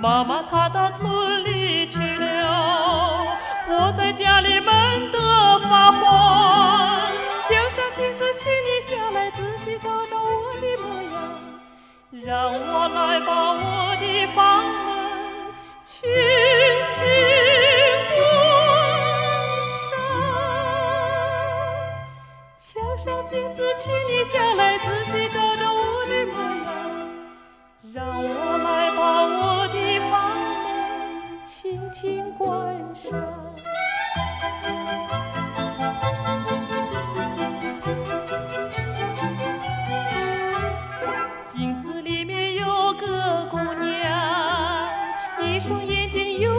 妈妈她到村里去了，我在家里闷得发慌。墙上镜子，请你下来仔细照照我的模样，让我来把我的房门轻轻关上。墙上镜子，请你下来一双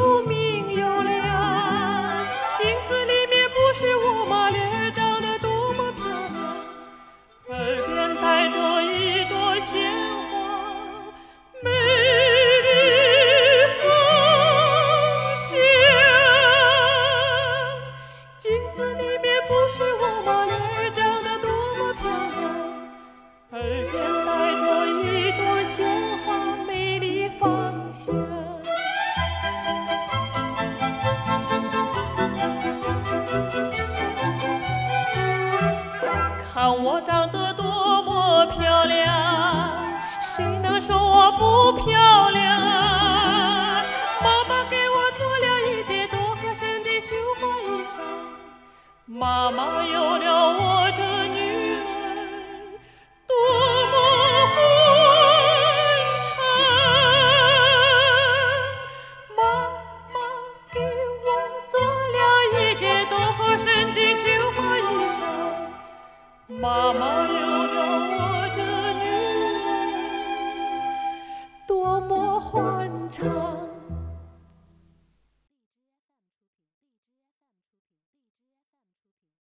看我长得多么漂亮，谁能说我不漂亮？妈妈给我做了一件多合身的绣花衣裳。妈妈么欢